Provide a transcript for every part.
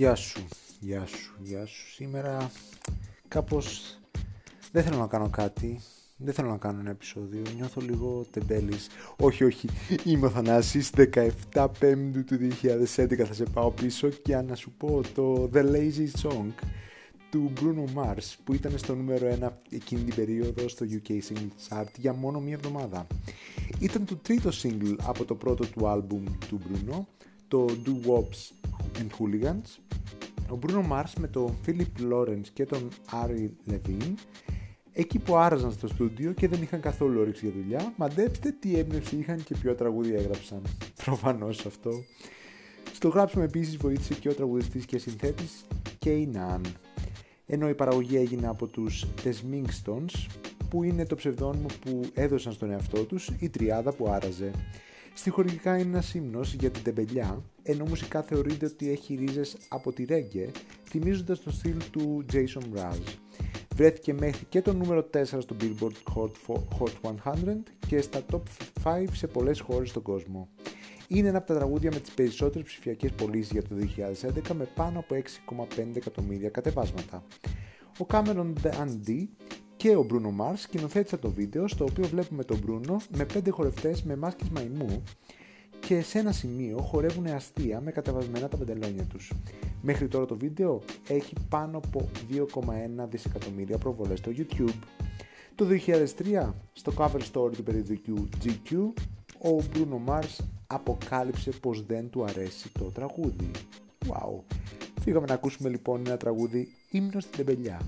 Γεια σου, γεια σου, γεια σου. Σήμερα κάπως δεν θέλω να κάνω κάτι. Δεν θέλω να κάνω ένα επεισόδιο. Νιώθω λίγο τεμπέλης. Όχι, όχι. Είμαι ο Θανάσης. 17 Πέμπτου του 2011 θα σε πάω πίσω και να σου πω το The Lazy Song του Bruno Mars που ήταν στο νούμερο 1 εκείνη την περίοδο στο UK Single Chart για μόνο μία εβδομάδα. Ήταν το τρίτο single από το πρώτο του άλμπουμ του Bruno, το Do Wops and Hooligans. Ο Bruno Mars με τον Philip Lawrence και τον Ari Levine εκεί που άραζαν στο στούντιο και δεν είχαν καθόλου όρεξη για δουλειά, μαντέψτε τι έμπνευση είχαν και ποιο τραγούδι έγραψαν. Προφανώς αυτό. Στο γράψιμο επίσης βοήθησε και ο τραγουδιστής και συνθέτης Kay Nan ενώ η παραγωγή έγινε από τους The Smingstons που είναι το ψευδόνυμο που έδωσαν στον εαυτό τους η τριάδα που άραζε. Στοιχουργικά είναι ένας ύμνος για την τεμπελιά, ενώ μουσικά θεωρείται ότι έχει ρίζες από τη ρέγγε, θυμίζοντας το στυλ του Jason Mraz. Βρέθηκε μέχρι και το νούμερο 4 στο Billboard Hot 100 και στα Top 5 σε πολλές χώρες στον κόσμο. Είναι ένα από τα τραγούδια με τις περισσότερες ψηφιακές πωλήσεις για το 2011 με πάνω από 6,5 εκατομμύρια κατεβάσματα. Ο Cameron Dundee και ο Bruno Mars σκηνοθέτησαν το βίντεο στο οποίο βλέπουμε τον Bruno με 5 χορευτές με μάσκες μαϊμού και σε ένα σημείο χορεύουν αστεία με κατεβασμένα τα παντελόνια τους. Μέχρι τώρα το βίντεο έχει πάνω από 2,1 δισεκατομμύρια προβολές στο YouTube. Το 2003, στο cover story του περιοδικού GQ, ο Bruno Mars αποκάλυψε πως δεν του αρέσει το τραγούδι. Wow. Φύγαμε να ακούσουμε λοιπόν ένα τραγούδι ύμνος στην τεμπελιά.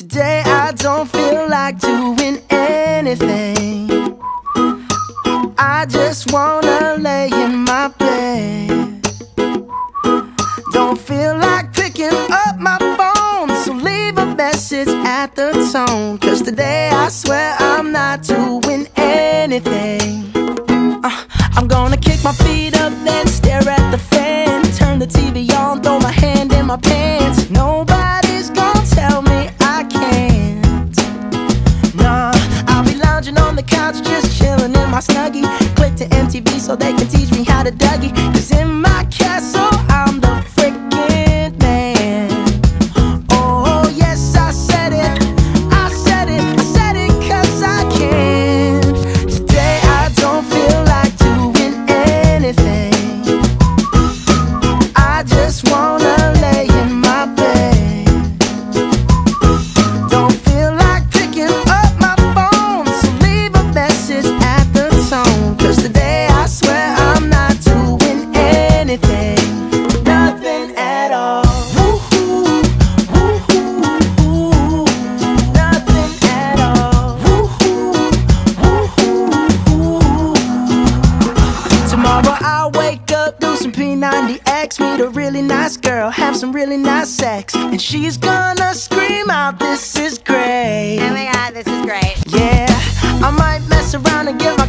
Today I don't feel like doing anything I just wanna lay in my bed Don't feel like picking up my phone, so leave a message at the tone. Cause today I swear I'm not doing anything. Uh, I'm gonna kick my feet up, and stare lounging on the couch, just chilling in my snuggie. Click to MTV so they can teach me how to Dougie. Cause in my castle, some P90X, meet a really nice girl, have some really nice sex. And she's gonna scream out, This is great. Oh my god, this is great. Yeah, I might mess around and get